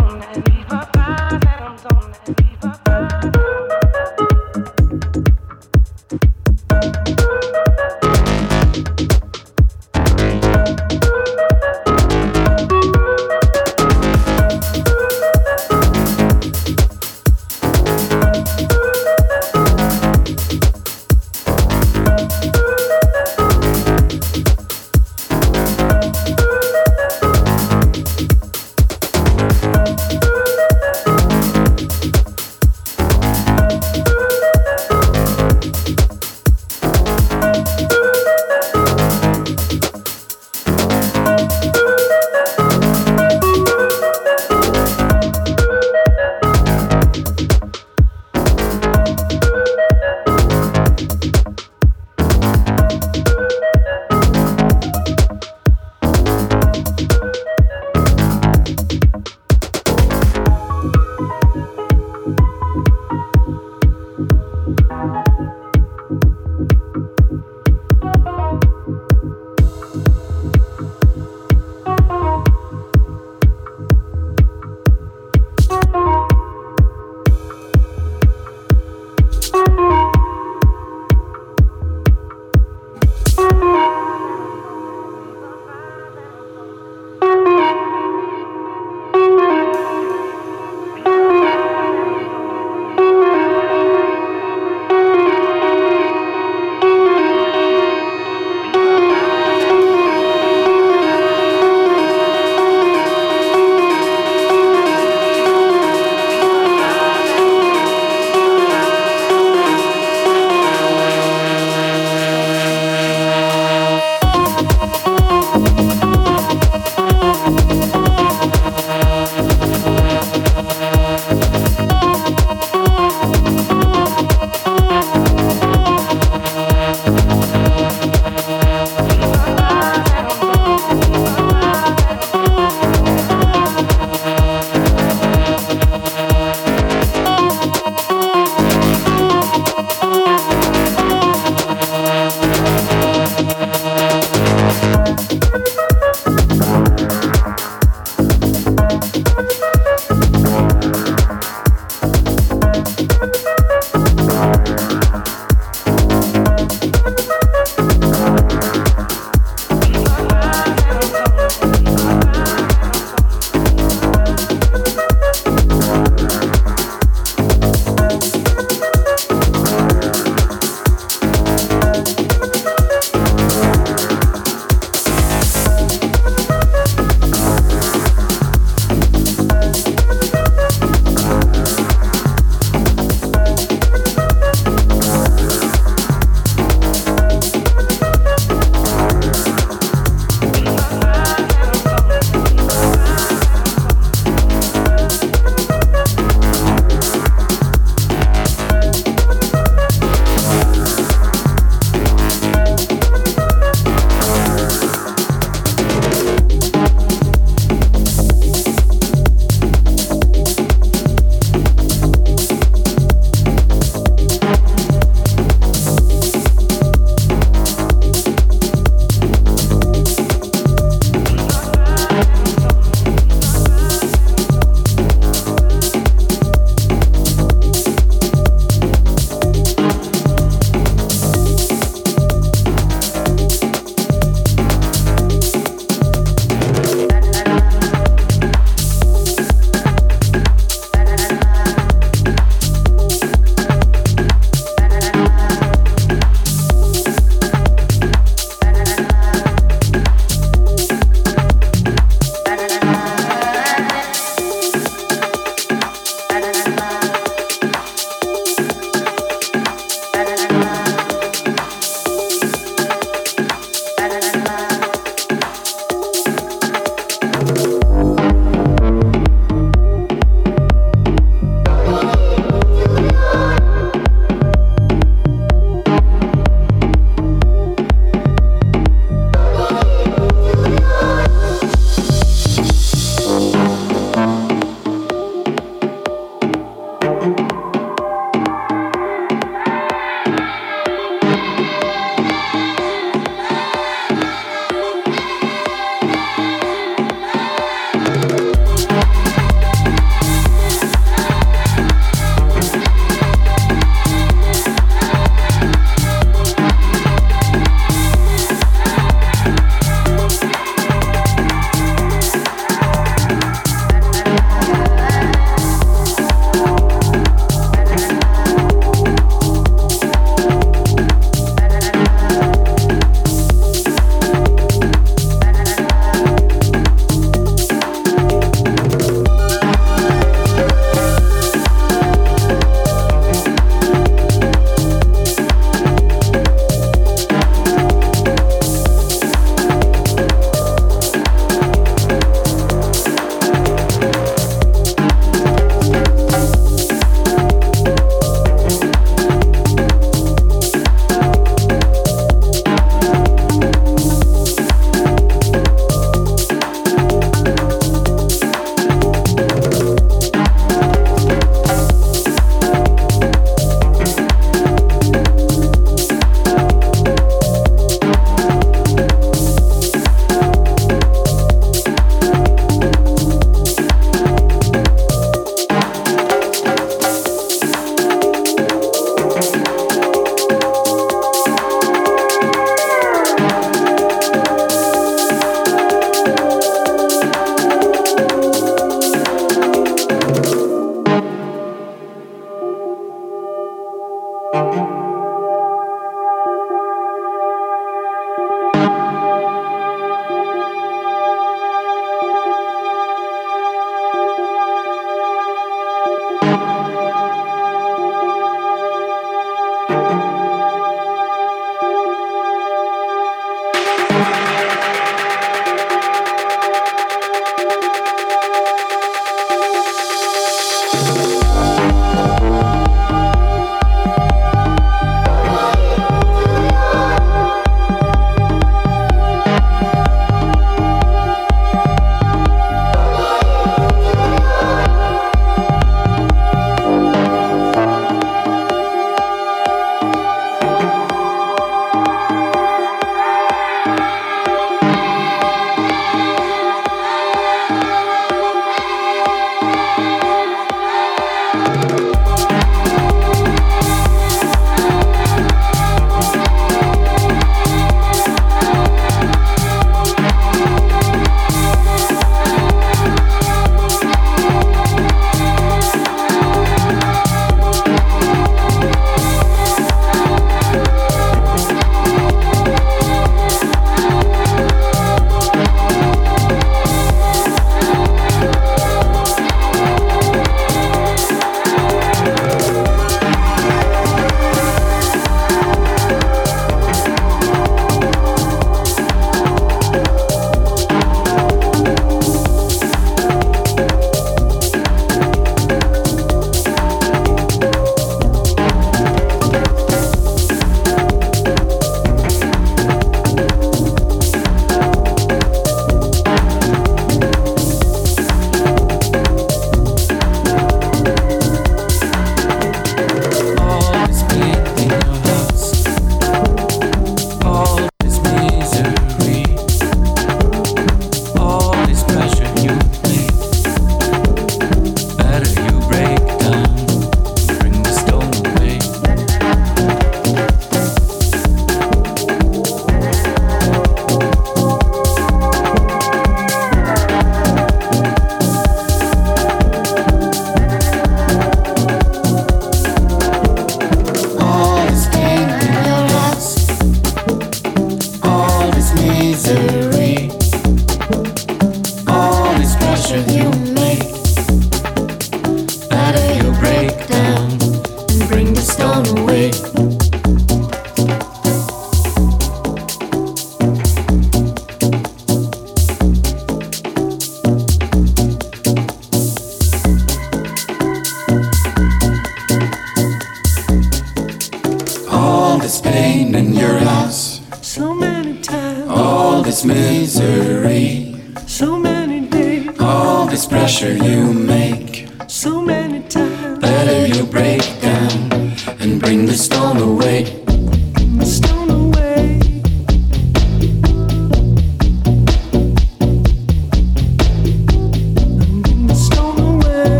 on it.